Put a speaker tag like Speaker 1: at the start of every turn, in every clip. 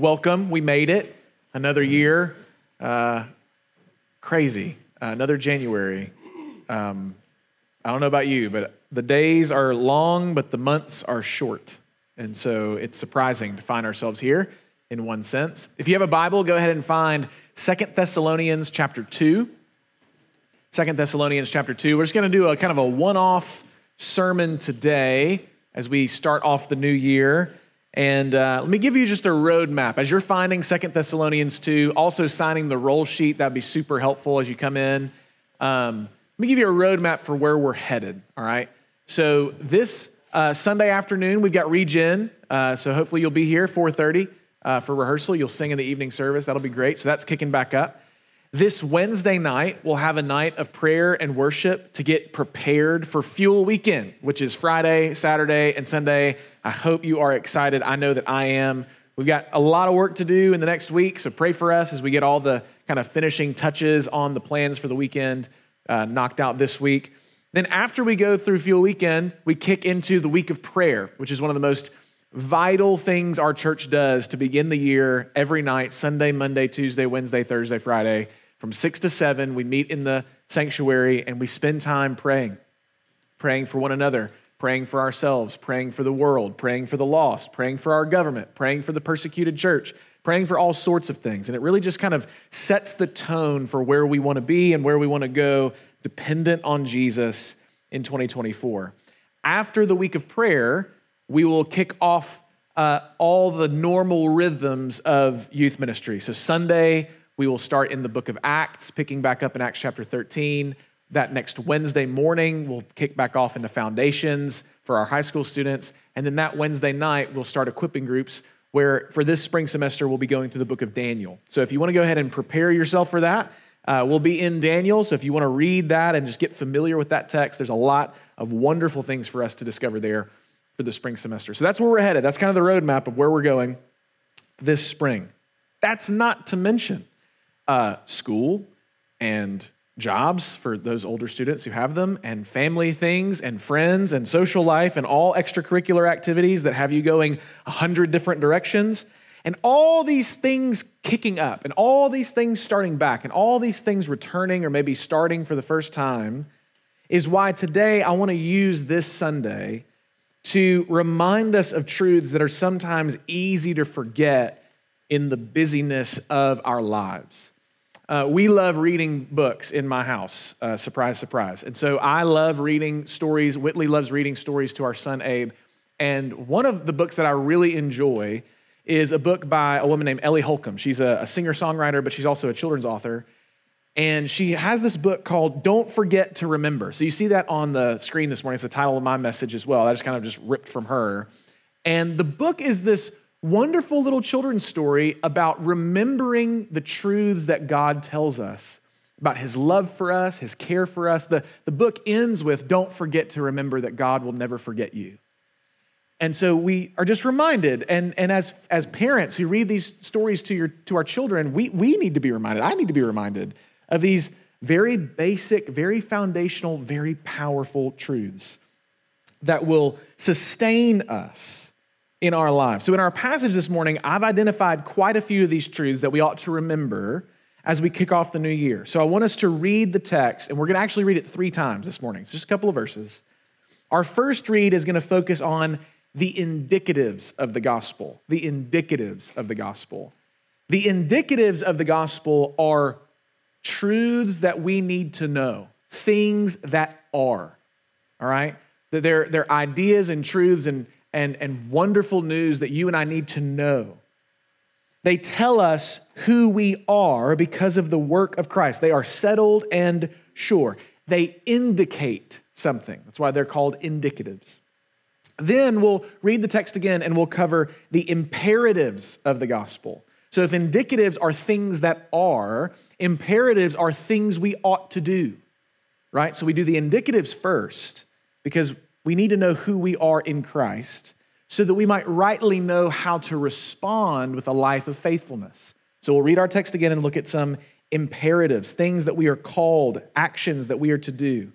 Speaker 1: Welcome. We made it. Another year. Uh, crazy. Uh, another January. Um, I don't know about you, but the days are long, but the months are short. And so it's surprising to find ourselves here in one sense. If you have a Bible, go ahead and find Second Thessalonians chapter 2. Second Thessalonians chapter 2. We're just going to do a kind of a one off sermon today as we start off the new year. And uh, let me give you just a roadmap. As you're finding Second Thessalonians 2, also signing the roll sheet, that'd be super helpful as you come in. Um, let me give you a roadmap for where we're headed, all right? So this uh, Sunday afternoon, we've got Regen, uh, so hopefully you'll be here, 4.30 uh, for rehearsal. You'll sing in the evening service. That'll be great. So that's kicking back up. This Wednesday night, we'll have a night of prayer and worship to get prepared for Fuel Weekend, which is Friday, Saturday, and Sunday. I hope you are excited. I know that I am. We've got a lot of work to do in the next week, so pray for us as we get all the kind of finishing touches on the plans for the weekend uh, knocked out this week. Then, after we go through Fuel Weekend, we kick into the week of prayer, which is one of the most vital things our church does to begin the year every night Sunday, Monday, Tuesday, Wednesday, Thursday, Friday from six to seven, we meet in the sanctuary and we spend time praying, praying for one another, praying for ourselves, praying for the world, praying for the lost, praying for our government, praying for the persecuted church, praying for all sorts of things. And it really just kind of sets the tone for where we want to be and where we want to go, dependent on Jesus in 2024. After the week of prayer, we will kick off uh, all the normal rhythms of youth ministry. So, Sunday, we will start in the book of Acts, picking back up in Acts chapter 13. That next Wednesday morning, we'll kick back off into foundations for our high school students. And then that Wednesday night, we'll start equipping groups where for this spring semester, we'll be going through the book of Daniel. So if you want to go ahead and prepare yourself for that, uh, we'll be in Daniel. So if you want to read that and just get familiar with that text, there's a lot of wonderful things for us to discover there for the spring semester. So that's where we're headed. That's kind of the roadmap of where we're going this spring. That's not to mention uh, school and jobs for those older students who have them, and family things, and friends, and social life, and all extracurricular activities that have you going a hundred different directions. And all these things kicking up, and all these things starting back, and all these things returning or maybe starting for the first time is why today I want to use this Sunday to remind us of truths that are sometimes easy to forget in the busyness of our lives. Uh, we love reading books in my house. Uh, surprise, surprise. And so I love reading stories. Whitley loves reading stories to our son Abe. And one of the books that I really enjoy is a book by a woman named Ellie Holcomb. She's a, a singer songwriter, but she's also a children's author. And she has this book called Don't Forget to Remember. So you see that on the screen this morning. It's the title of my message as well. I just kind of just ripped from her. And the book is this wonderful little children's story about remembering the truths that God tells us about his love for us, his care for us. The, the book ends with, Don't forget to remember that God will never forget you. And so we are just reminded, and, and as, as parents who read these stories to, your, to our children, we, we need to be reminded, I need to be reminded of these very basic, very foundational, very powerful truths that will sustain us in our lives. So, in our passage this morning, I've identified quite a few of these truths that we ought to remember as we kick off the new year. So, I want us to read the text, and we're going to actually read it three times this morning. It's just a couple of verses. Our first read is going to focus on the indicatives of the gospel. The indicatives of the gospel. The indicatives of the gospel are truths that we need to know, things that are, all right? They're, they're ideas and truths and and, and wonderful news that you and I need to know. They tell us who we are because of the work of Christ. They are settled and sure. They indicate something. That's why they're called indicatives. Then we'll read the text again and we'll cover the imperatives of the gospel. So, if indicatives are things that are, imperatives are things we ought to do, right? So, we do the indicatives first because we need to know who we are in Christ so that we might rightly know how to respond with a life of faithfulness. So we'll read our text again and look at some imperatives, things that we are called, actions that we are to do.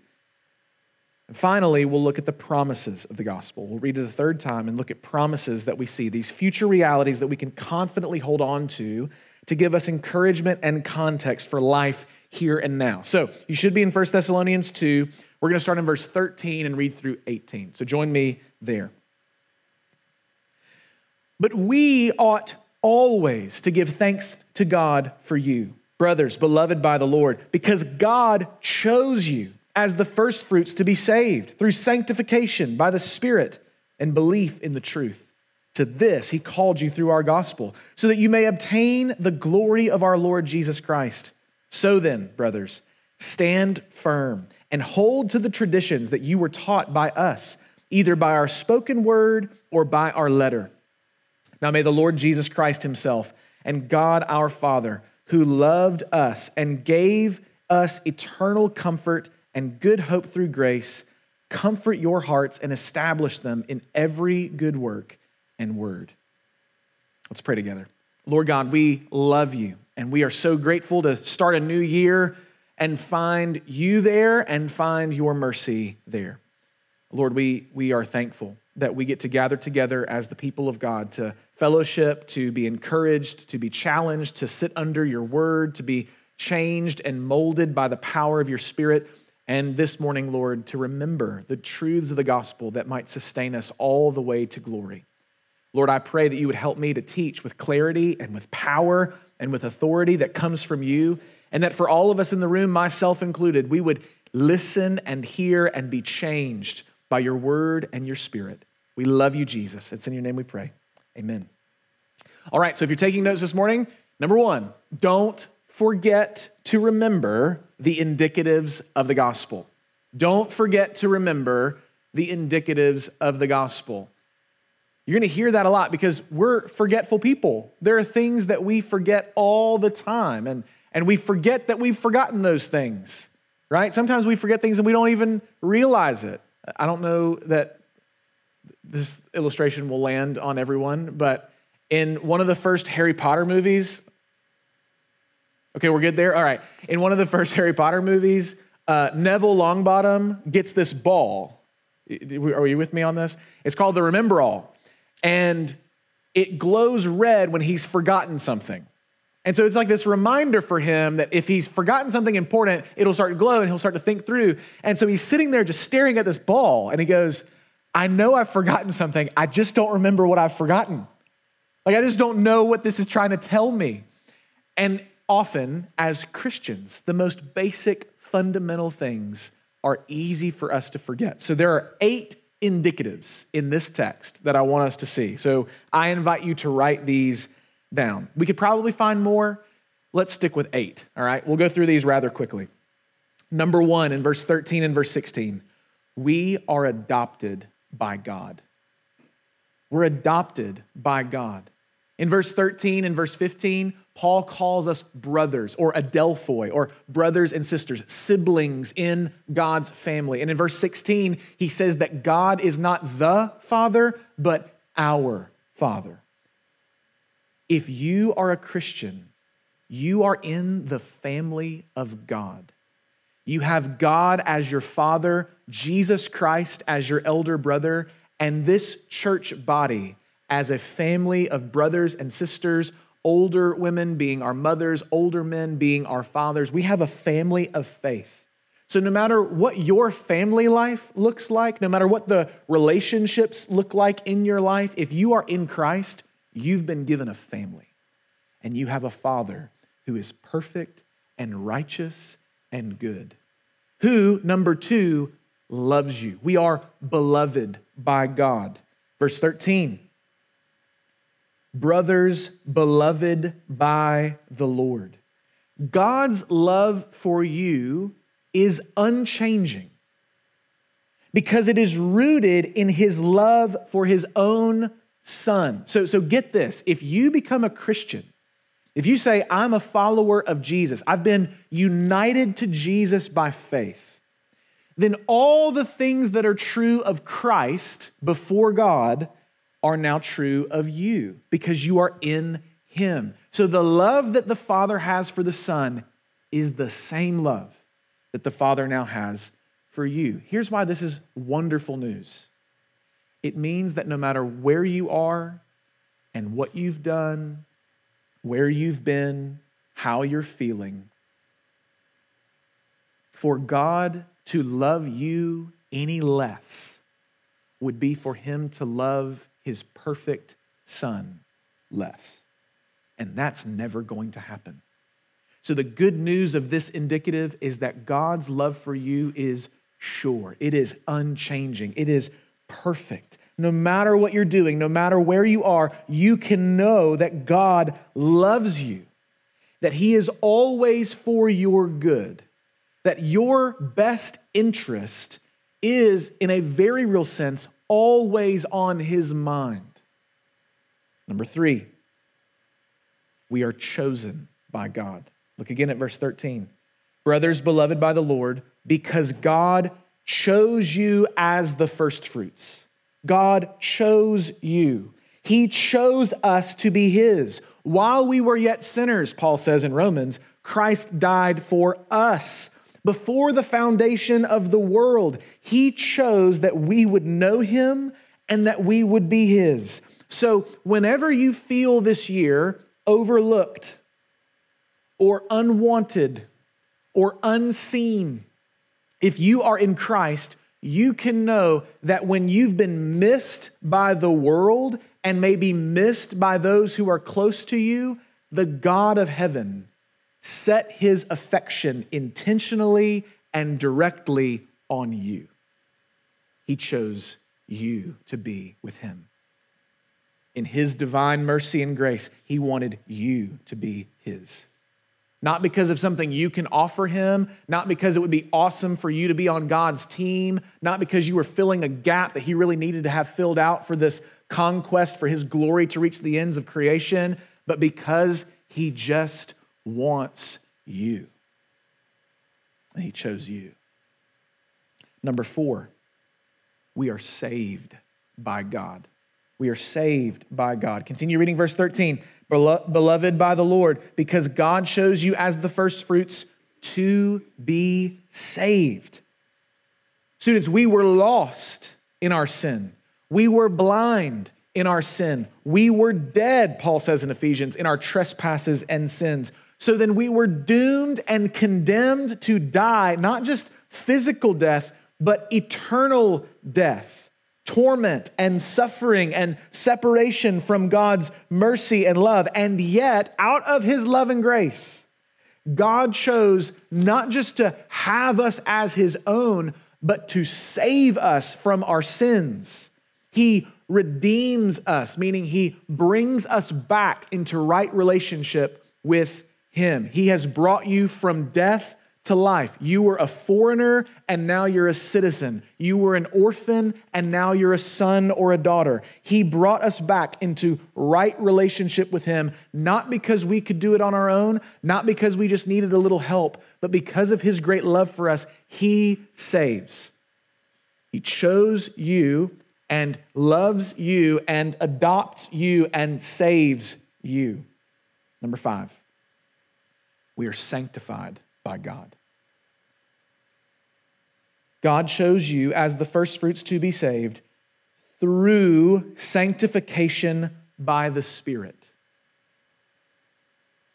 Speaker 1: And finally, we'll look at the promises of the gospel. We'll read it a third time and look at promises that we see, these future realities that we can confidently hold on to to give us encouragement and context for life here and now. So you should be in 1 Thessalonians 2. We're going to start in verse 13 and read through 18. So join me there. But we ought always to give thanks to God for you, brothers, beloved by the Lord, because God chose you as the firstfruits to be saved through sanctification by the Spirit and belief in the truth. To this he called you through our gospel, so that you may obtain the glory of our Lord Jesus Christ. So then, brothers, stand firm and hold to the traditions that you were taught by us, either by our spoken word or by our letter. Now may the Lord Jesus Christ himself and God our Father, who loved us and gave us eternal comfort and good hope through grace, comfort your hearts and establish them in every good work and word. Let's pray together. Lord God, we love you and we are so grateful to start a new year and find you there and find your mercy there. Lord, we, we are thankful that we get to gather together as the people of God to fellowship, to be encouraged, to be challenged, to sit under your word, to be changed and molded by the power of your spirit. And this morning, Lord, to remember the truths of the gospel that might sustain us all the way to glory. Lord, I pray that you would help me to teach with clarity and with power and with authority that comes from you, and that for all of us in the room, myself included, we would listen and hear and be changed by your word and your spirit. We love you, Jesus. It's in your name we pray. Amen. All right, so if you're taking notes this morning, number one, don't forget to remember the indicatives of the gospel. Don't forget to remember the indicatives of the gospel. You're going to hear that a lot because we're forgetful people. There are things that we forget all the time, and, and we forget that we've forgotten those things, right? Sometimes we forget things and we don't even realize it. I don't know that this illustration will land on everyone, but in one of the first Harry Potter movies, okay, we're good there? All right. In one of the first Harry Potter movies, uh, Neville Longbottom gets this ball. Are you with me on this? It's called the Remembrall and it glows red when he's forgotten something. And so it's like this reminder for him that if he's forgotten something important, it'll start to glow and he'll start to think through. And so he's sitting there just staring at this ball and he goes, I know I've forgotten something. I just don't remember what I've forgotten. Like, I just don't know what this is trying to tell me. And often, as Christians, the most basic fundamental things are easy for us to forget. So there are eight indicatives in this text that I want us to see. So I invite you to write these down. We could probably find more. Let's stick with eight, all right? We'll go through these rather quickly. Number one, in verse 13 and verse 16, we are adopted by God. We're adopted by God. In verse 13 and verse 15, Paul calls us brothers or adelphoi or brothers and sisters, siblings in God's family. And in verse 16, he says that God is not the Father, but our Father. If you are a Christian, you are in the family of God. You have God as your Father, Jesus Christ as your elder brother, and this church body as a family of brothers and sisters, older women being our mothers, older men being our fathers. We have a family of faith. So, no matter what your family life looks like, no matter what the relationships look like in your life, if you are in Christ, you've been given a family. And you have a father who is perfect and righteous and good. Who, number two, loves you. We are beloved by God. Verse 13 brothers beloved by the Lord. God's love for you is unchanging because it is rooted in his love for his own son. So, so get this if you become a Christian, if you say, I'm a follower of Jesus, I've been united to Jesus by faith, then all the things that are true of Christ before God are now true of you because you are in him. So the love that the Father has for the Son is the same love that the Father now has for you. Here's why this is wonderful news it means that no matter where you are and what you've done, where you've been, how you're feeling, for God to love you any less would be for him to love his perfect son less. And that's never going to happen. So, the good news of this indicative is that God's love for you is sure, it is unchanging, it is perfect. No matter what you're doing, no matter where you are, you can know that God loves you, that He is always for your good, that your best interest is, in a very real sense, always on His mind. Number three, we are chosen by God. Look again at verse 13. Brothers, beloved by the Lord, because God chose you as the firstfruits. God chose you. He chose us to be His. While we were yet sinners, Paul says in Romans, Christ died for us. Before the foundation of the world, He chose that we would know Him and that we would be His. So, whenever you feel this year overlooked or unwanted or unseen, if you are in Christ, you can know that when you've been missed by the world and maybe missed by those who are close to you, the God of heaven set his affection intentionally and directly on you. He chose you to be with him. In his divine mercy and grace, he wanted you to be his not because of something you can offer him, not because it would be awesome for you to be on God's team, not because you were filling a gap that he really needed to have filled out for this conquest for his glory to reach the ends of creation, but because he just wants you. And he chose you. Number four, we are saved by God. We are saved by God. Continue reading verse 13 beloved by the Lord, because God shows you as the first fruits to be saved. Students, we were lost in our sin. We were blind in our sin. We were dead, Paul says in Ephesians, in our trespasses and sins. So then we were doomed and condemned to die, not just physical death, but eternal death torment and suffering and separation from God's mercy and love. And yet, out of his love and grace, God chose not just to have us as his own, but to save us from our sins. He redeems us, meaning he brings us back into right relationship with him. He has brought you from death to life. You were a foreigner and now you're a citizen. You were an orphan and now you're a son or a daughter. He brought us back into right relationship with Him, not because we could do it on our own, not because we just needed a little help, but because of His great love for us, He saves. He chose you and loves you and adopts you and saves you. Number five, we are sanctified by God. God chose you as the firstfruits to be saved through sanctification by the Spirit.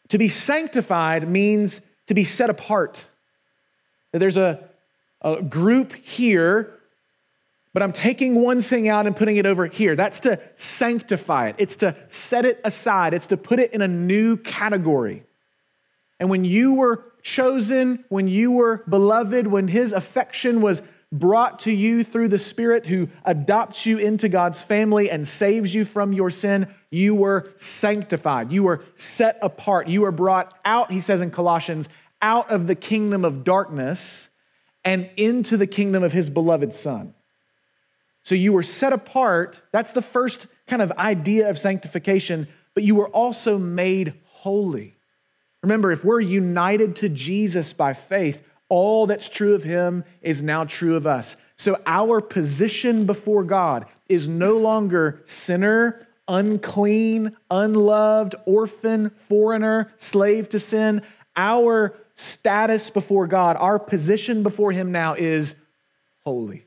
Speaker 1: To be sanctified means to be set apart. There's a, a group here, but I'm taking one thing out and putting it over here. That's to sanctify it, it's to set it aside, it's to put it in a new category. And when you were chosen, when you were beloved, when his affection was brought to you through the Spirit who adopts you into God's family and saves you from your sin, you were sanctified. You were set apart. You were brought out, he says in Colossians, out of the kingdom of darkness and into the kingdom of his beloved Son. So you were set apart. That's the first kind of idea of sanctification, but you were also made holy. Remember, if we're united to Jesus by faith, all that's true of him is now true of us. So our position before God is no longer sinner, unclean, unloved, orphan, foreigner, slave to sin. Our status before God, our position before him now is holy,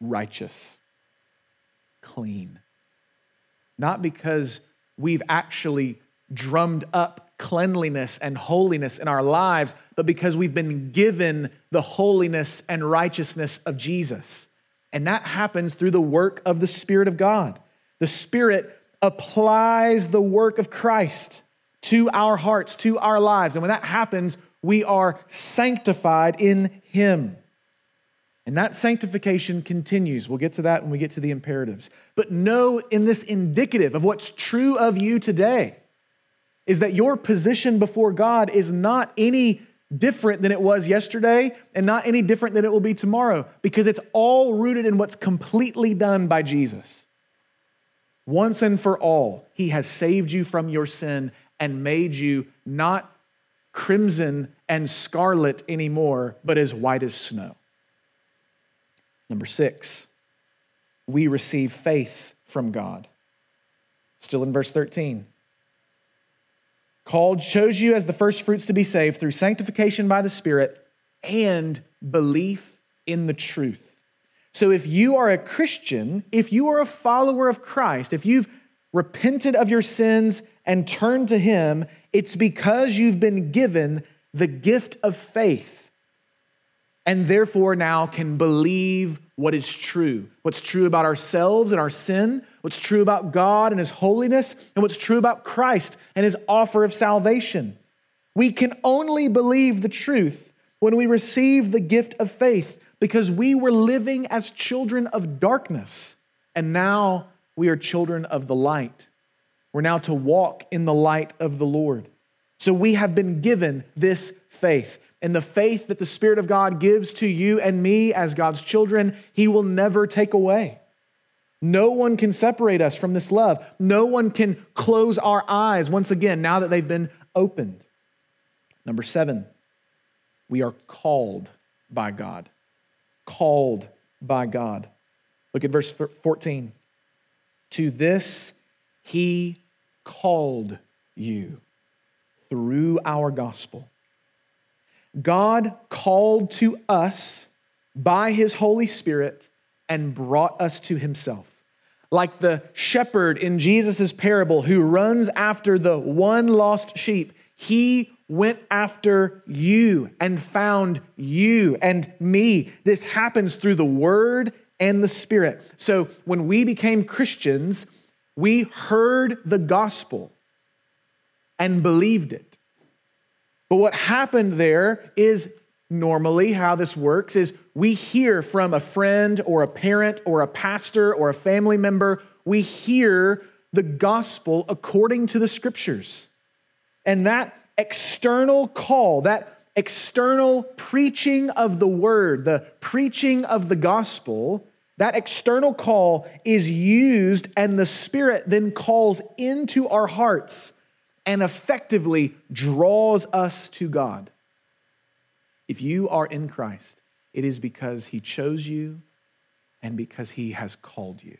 Speaker 1: righteous, clean. Not because we've actually drummed up cleanliness and holiness in our lives, but because we've been given the holiness and righteousness of Jesus. And that happens through the work of the Spirit of God. The Spirit applies the work of Christ to our hearts, to our lives. And when that happens, we are sanctified in Him. And that sanctification continues. We'll get to that when we get to the imperatives. But know in this indicative of what's true of you today is that your position before God is not any different than it was yesterday and not any different than it will be tomorrow because it's all rooted in what's completely done by Jesus. Once and for all, He has saved you from your sin and made you not crimson and scarlet anymore, but as white as snow. Number six, we receive faith from God. Still in verse 13 called, chose you as the first fruits to be saved through sanctification by the Spirit and belief in the truth. So if you are a Christian, if you are a follower of Christ, if you've repented of your sins and turned to Him, it's because you've been given the gift of faith and therefore now can believe what is true. What's true about ourselves and our sin, what's true about God and His holiness, and what's true about Christ and His offer of salvation. We can only believe the truth when we receive the gift of faith because we were living as children of darkness and now we are children of the light. We're now to walk in the light of the Lord. So we have been given this faith and the faith that the Spirit of God gives to you and me as God's children, He will never take away. No one can separate us from this love. No one can close our eyes once again now that they've been opened. Number seven, we are called by God. Called by God. Look at verse 14. To this he called you through our gospel God called to us by his Holy Spirit and brought us to himself. Like the shepherd in Jesus' parable who runs after the one lost sheep, he went after you and found you and me. This happens through the word and the spirit. So when we became Christians, we heard the gospel and believed it. But what happened there is normally how this works is we hear from a friend or a parent or a pastor or a family member, we hear the gospel according to the scriptures. And that external call, that external preaching of the word, the preaching of the gospel, that external call is used, and the Spirit then calls into our hearts and effectively draws us to God. If you are in Christ, it is because he chose you and because he has called you.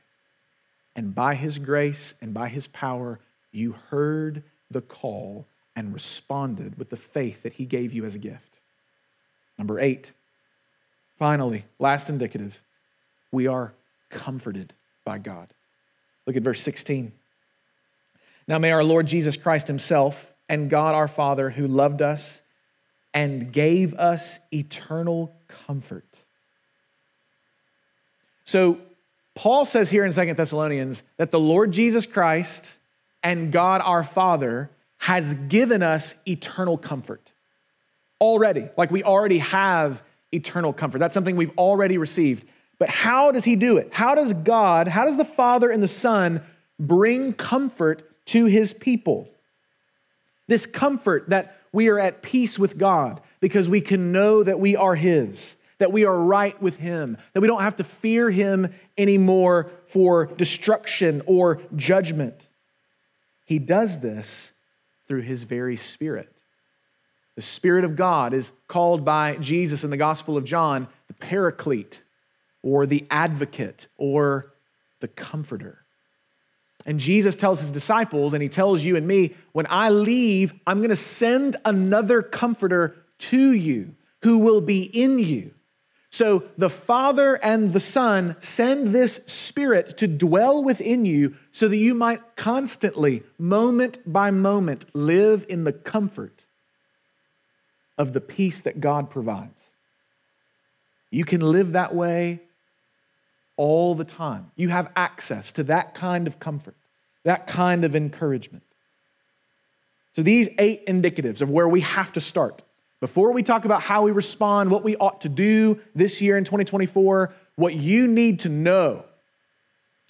Speaker 1: And by his grace and by his power, you heard the call and responded with the faith that he gave you as a gift. Number eight, finally, last indicative, we are comforted by God. Look at verse 16. Now may our Lord Jesus Christ Himself and God our Father, who loved us and gave us eternal comfort. So, Paul says here in Second Thessalonians that the Lord Jesus Christ and God our Father has given us eternal comfort already. Like we already have eternal comfort. That's something we've already received. But how does he do it? How does God, how does the Father and the Son bring comfort to his people. This comfort that we are at peace with God because we can know that we are his, that we are right with him, that we don't have to fear him anymore for destruction or judgment. He does this through his very spirit. The Spirit of God is called by Jesus in the Gospel of John the Paraclete or the Advocate or the Comforter. And Jesus tells his disciples, and he tells you and me, when I leave, I'm going to send another comforter to you who will be in you. So the Father and the Son send this Spirit to dwell within you so that you might constantly, moment by moment, live in the comfort of the peace that God provides. You can live that way all the time. You have access to that kind of comfort, that kind of encouragement. So, these eight indicatives of where we have to start. Before we talk about how we respond, what we ought to do this year in 2024, what you need to know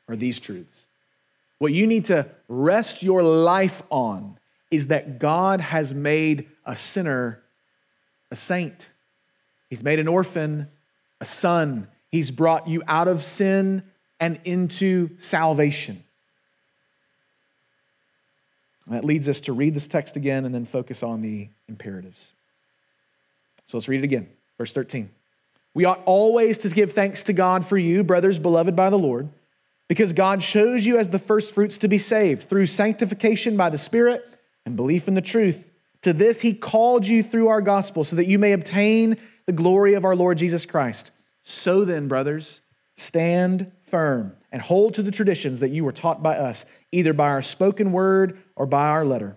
Speaker 1: are these truths. What you need to rest your life on is that God has made a sinner a saint. He's made an orphan a son. He's brought you out of sin and into salvation. that leads us to read this text again and then focus on the imperatives. So let's read it again. Verse 13. We ought always to give thanks to God for you, brothers beloved by the Lord, because God shows you as the firstfruits to be saved through sanctification by the Spirit and belief in the truth. To this he called you through our gospel, so that you may obtain the glory of our Lord Jesus Christ. So then, brothers, stand firm and hold to the traditions that you were taught by us, either by our spoken word or by our letter.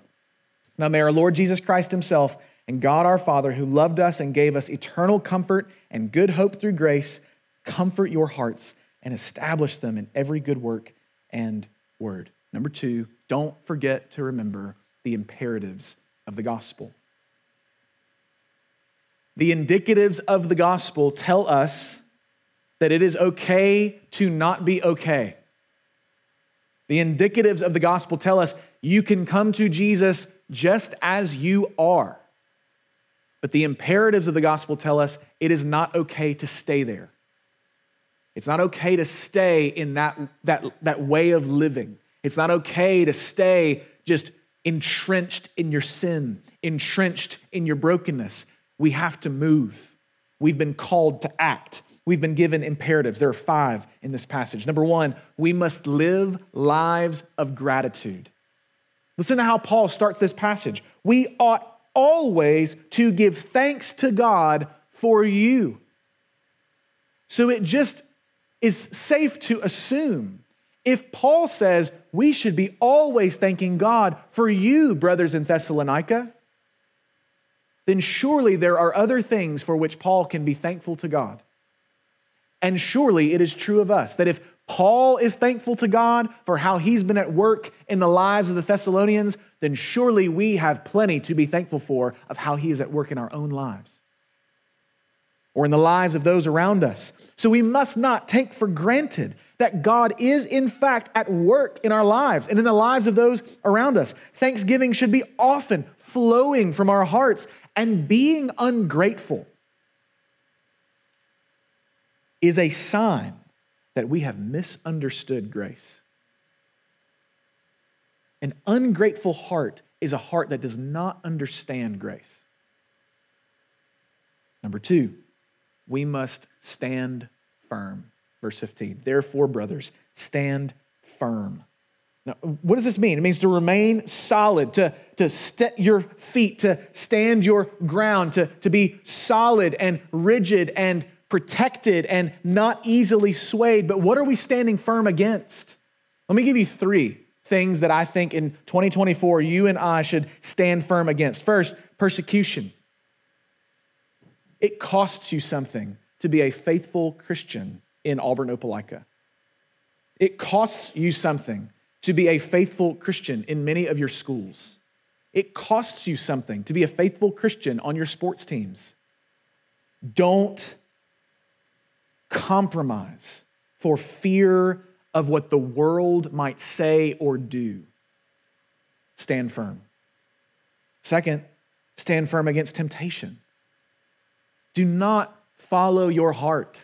Speaker 1: Now may our Lord Jesus Christ himself and God our Father, who loved us and gave us eternal comfort and good hope through grace, comfort your hearts and establish them in every good work and word. Number two, don't forget to remember the imperatives of the gospel. The indicatives of the gospel tell us that it is okay to not be okay. The indicatives of the gospel tell us you can come to Jesus just as you are. But the imperatives of the gospel tell us it is not okay to stay there. It's not okay to stay in that, that, that way of living. It's not okay to stay just entrenched in your sin, entrenched in your brokenness. We have to move. We've been called to act. We've been given imperatives. There are five in this passage. Number one, we must live lives of gratitude. Listen to how Paul starts this passage. We ought always to give thanks to God for you. So it just is safe to assume if Paul says we should be always thanking God for you, brothers in Thessalonica, then surely there are other things for which Paul can be thankful to God. And surely it is true of us that if Paul is thankful to God for how he's been at work in the lives of the Thessalonians, then surely we have plenty to be thankful for of how he is at work in our own lives or in the lives of those around us. So we must not take for granted that God is, in fact, at work in our lives and in the lives of those around us. Thanksgiving should be often flowing from our hearts, and being ungrateful is a sign that we have misunderstood grace. An ungrateful heart is a heart that does not understand grace. Number two, we must stand firm. Verse 15. Therefore, brothers, stand firm. Now, what does this mean? It means to remain solid, to, to set your feet, to stand your ground, to, to be solid and rigid and protected and not easily swayed. But what are we standing firm against? Let me give you three things that I think in 2024 you and I should stand firm against. First, persecution. It costs you something to be a faithful Christian in Auburn, Opelika. It costs you something to be a faithful Christian in many of your schools. It costs you something to be a faithful Christian on your sports teams. Don't compromise for fear of what the world might say or do. Stand firm. Second, stand firm against temptation. Do not follow your heart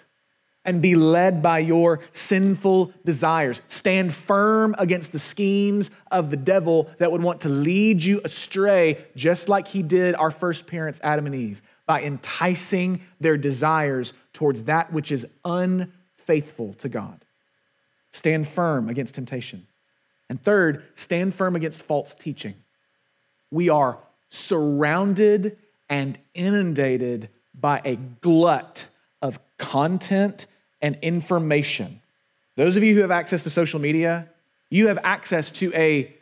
Speaker 1: and be led by your sinful desires. Stand firm against the schemes of the devil that would want to lead you astray, just like he did our first parents, Adam and Eve, by enticing their desires towards that which is unfaithful to God. Stand firm against temptation. And third, stand firm against false teaching. We are surrounded and inundated by a glut of content and information. Those of you who have access to social media, you have access to a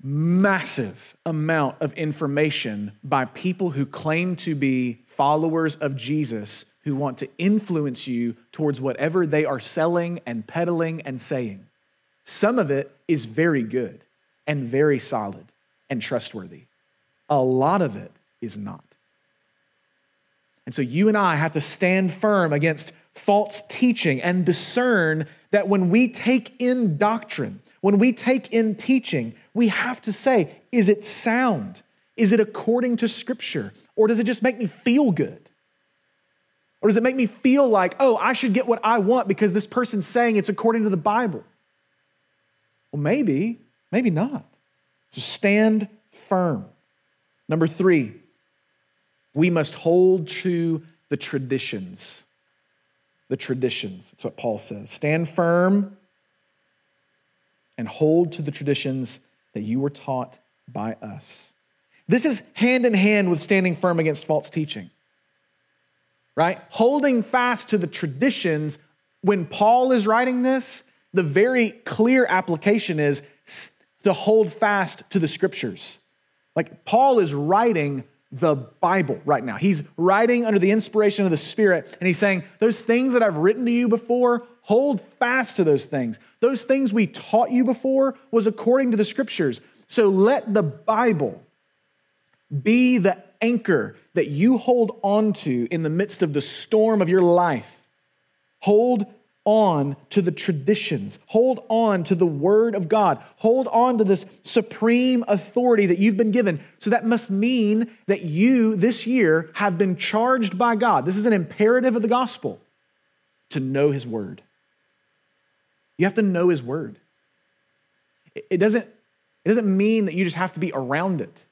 Speaker 1: massive amount of information by people who claim to be followers of Jesus who want to influence you towards whatever they are selling and peddling and saying. Some of it is very good and very solid and trustworthy. A lot of it is not. And so you and I have to stand firm against false teaching and discern that when we take in doctrine, when we take in teaching, we have to say, is it sound? Is it according to Scripture? Or does it just make me feel good? Or does it make me feel like, oh, I should get what I want because this person's saying it's according to the Bible? Well, maybe, maybe not. So stand firm. Number three, we must hold to the traditions. The traditions. That's what Paul says. Stand firm and hold to the traditions that you were taught by us. This is hand in hand with standing firm against false teaching, right? Holding fast to the traditions. When Paul is writing this, the very clear application is to hold fast to the scriptures. Like Paul is writing the Bible right now. He's writing under the inspiration of the Spirit, and he's saying, Those things that I've written to you before, hold fast to those things. Those things we taught you before was according to the scriptures. So let the Bible be the anchor that you hold on to in the midst of the storm of your life. Hold on to the traditions. Hold on to the Word of God. Hold on to this supreme authority that you've been given. So that must mean that you this year have been charged by God. This is an imperative of the gospel to know His Word. You have to know His Word. It doesn't, it doesn't mean that you just have to be around it,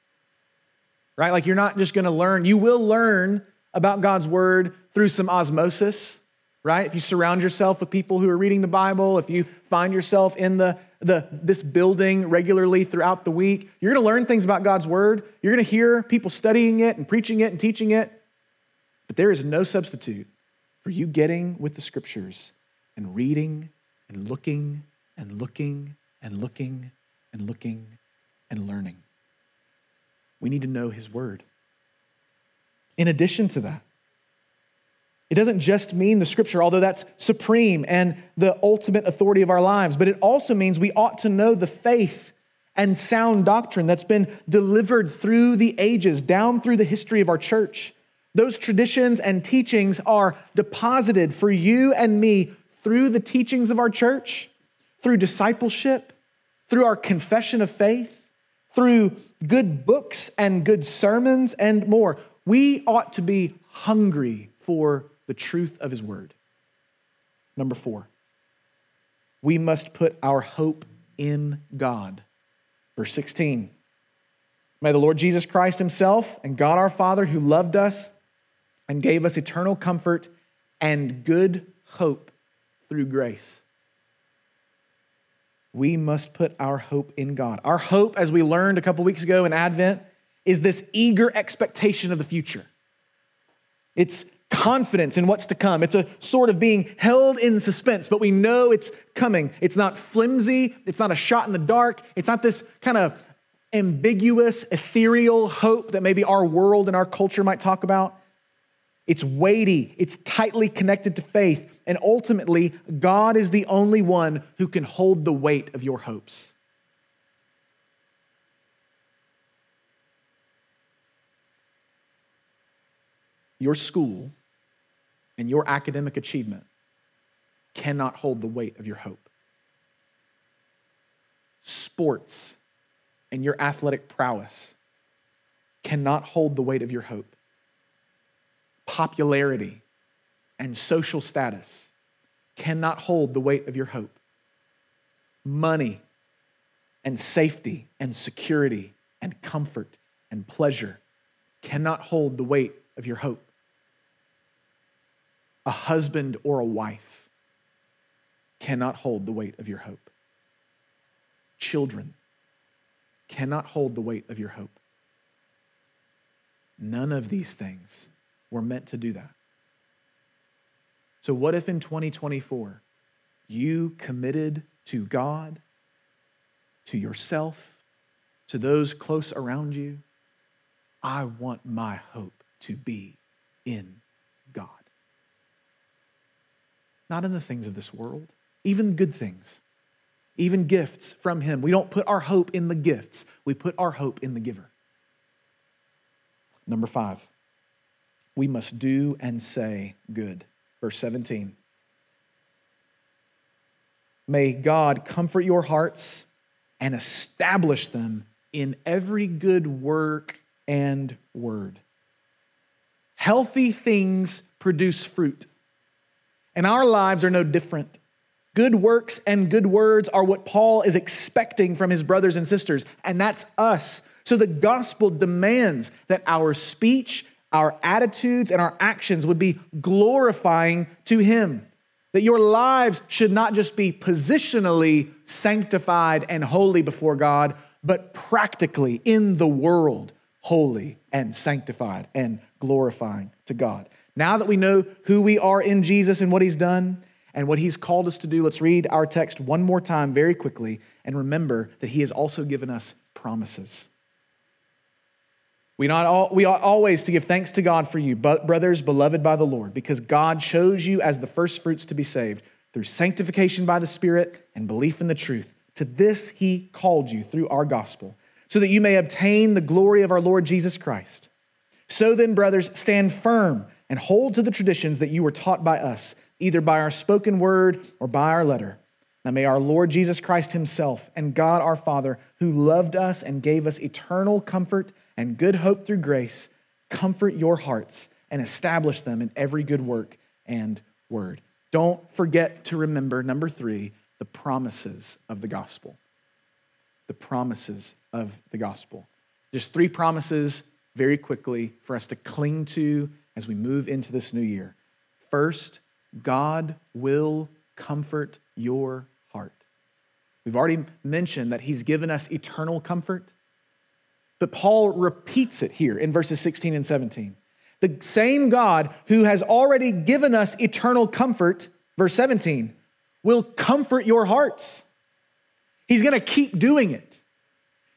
Speaker 1: right? Like you're not just going to learn. You will learn about God's Word through some osmosis right? If you surround yourself with people who are reading the Bible, if you find yourself in the, the, this building regularly throughout the week, you're going to learn things about God's Word. You're going to hear people studying it and preaching it and teaching it. But there is no substitute for you getting with the Scriptures and reading and looking and looking and looking and looking and learning. We need to know His Word. In addition to that, it doesn't just mean the scripture, although that's supreme and the ultimate authority of our lives, but it also means we ought to know the faith and sound doctrine that's been delivered through the ages, down through the history of our church. Those traditions and teachings are deposited for you and me through the teachings of our church, through discipleship, through our confession of faith, through good books and good sermons and more. We ought to be hungry for the truth of his word. Number four, we must put our hope in God. Verse 16 May the Lord Jesus Christ himself and God our Father, who loved us and gave us eternal comfort and good hope through grace. We must put our hope in God. Our hope, as we learned a couple weeks ago in Advent, is this eager expectation of the future. It's confidence in what's to come. It's a sort of being held in suspense, but we know it's coming. It's not flimsy, it's not a shot in the dark, it's not this kind of ambiguous, ethereal hope that maybe our world and our culture might talk about. It's weighty, it's tightly connected to faith, and ultimately, God is the only one who can hold the weight of your hopes. Your school and your academic achievement cannot hold the weight of your hope. Sports and your athletic prowess cannot hold the weight of your hope. Popularity and social status cannot hold the weight of your hope. Money and safety and security and comfort and pleasure cannot hold the weight of your hope a husband or a wife cannot hold the weight of your hope. Children cannot hold the weight of your hope. None of these things were meant to do that. So, what if in 2024 you committed to God, to yourself, to those close around you? I want my hope to be in God. Not in the things of this world, even good things, even gifts from Him. We don't put our hope in the gifts, we put our hope in the giver. Number five, we must do and say good. Verse 17. May God comfort your hearts and establish them in every good work and word. Healthy things produce fruit, and our lives are no different. Good works and good words are what Paul is expecting from his brothers and sisters, and that's us. So the gospel demands that our speech, our attitudes, and our actions would be glorifying to him. That your lives should not just be positionally sanctified and holy before God, but practically in the world, holy and sanctified and glorifying to God. Now that we know who we are in Jesus and what he's done and what he's called us to do, let's read our text one more time very quickly and remember that he has also given us promises. We, not all, we ought always to give thanks to God for you, brothers beloved by the Lord, because God chose you as the firstfruits to be saved through sanctification by the Spirit and belief in the truth. To this he called you through our gospel, so that you may obtain the glory of our Lord Jesus Christ. So then, brothers, stand firm and hold to the traditions that you were taught by us, either by our spoken word or by our letter. Now may our Lord Jesus Christ himself and God our Father, who loved us and gave us eternal comfort and good hope through grace comfort your hearts and establish them in every good work and word. Don't forget to remember, number three, the promises of the gospel. The promises of the gospel. Just three promises very quickly for us to cling to as we move into this new year. First, God will comfort your heart. We've already mentioned that He's given us eternal comfort. But Paul repeats it here in verses 16 and 17. The same God who has already given us eternal comfort, verse 17, will comfort your hearts. He's going to keep doing it.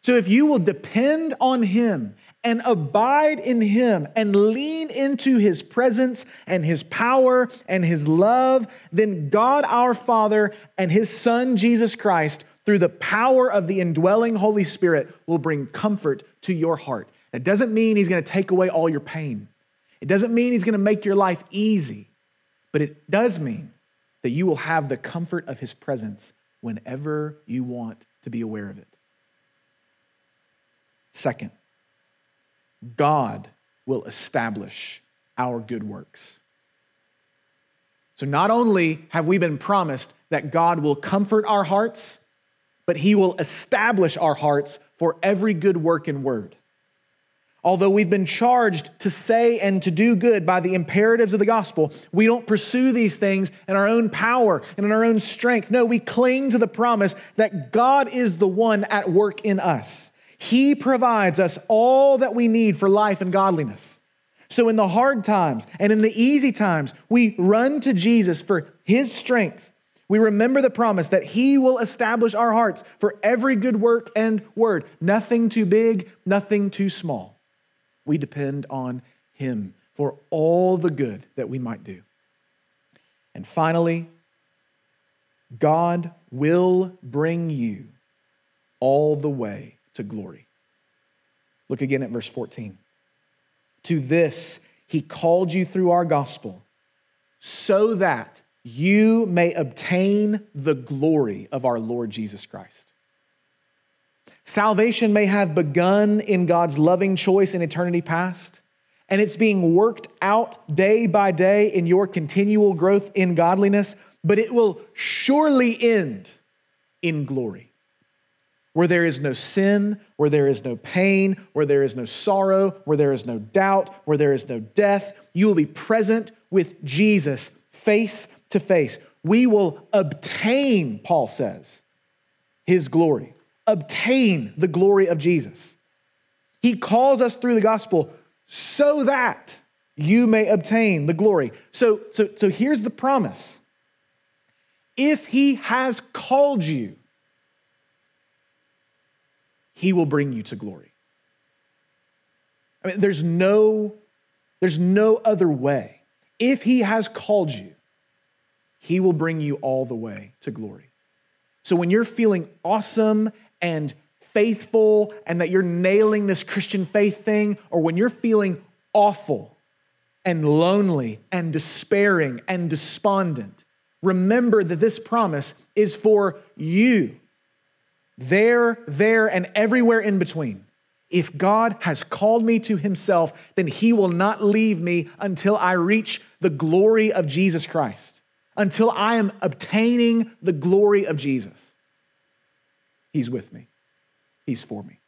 Speaker 1: So if you will depend on Him and abide in Him and lean into His presence and His power and His love, then God our Father and His Son Jesus Christ through the power of the indwelling Holy Spirit, will bring comfort to your heart. That doesn't mean He's going to take away all your pain. It doesn't mean He's going to make your life easy, but it does mean that you will have the comfort of His presence whenever you want to be aware of it. Second, God will establish our good works. So, not only have we been promised that God will comfort our hearts, but he will establish our hearts for every good work and word. Although we've been charged to say and to do good by the imperatives of the gospel, we don't pursue these things in our own power and in our own strength. No, we cling to the promise that God is the one at work in us. He provides us all that we need for life and godliness. So, in the hard times and in the easy times, we run to Jesus for His strength we remember the promise that He will establish our hearts for every good work and word. Nothing too big, nothing too small. We depend on Him for all the good that we might do. And finally, God will bring you all the way to glory. Look again at verse 14. To this, He called you through our gospel so that you may obtain the glory of our Lord Jesus Christ. Salvation may have begun in God's loving choice in eternity past, and it's being worked out day by day in your continual growth in godliness, but it will surely end in glory. Where there is no sin, where there is no pain, where there is no sorrow, where there is no doubt, where there is no death, you will be present with Jesus face to face. We will obtain, Paul says, his glory, obtain the glory of Jesus. He calls us through the gospel so that you may obtain the glory. So, so, so here's the promise. If he has called you, he will bring you to glory. I mean, there's no, there's no other way. If he has called you, he will bring you all the way to glory. So when you're feeling awesome and faithful and that you're nailing this Christian faith thing, or when you're feeling awful and lonely and despairing and despondent, remember that this promise is for you. There, there, and everywhere in between. If God has called me to himself, then he will not leave me until I reach the glory of Jesus Christ, until I am obtaining the glory of Jesus. He's with me, he's for me.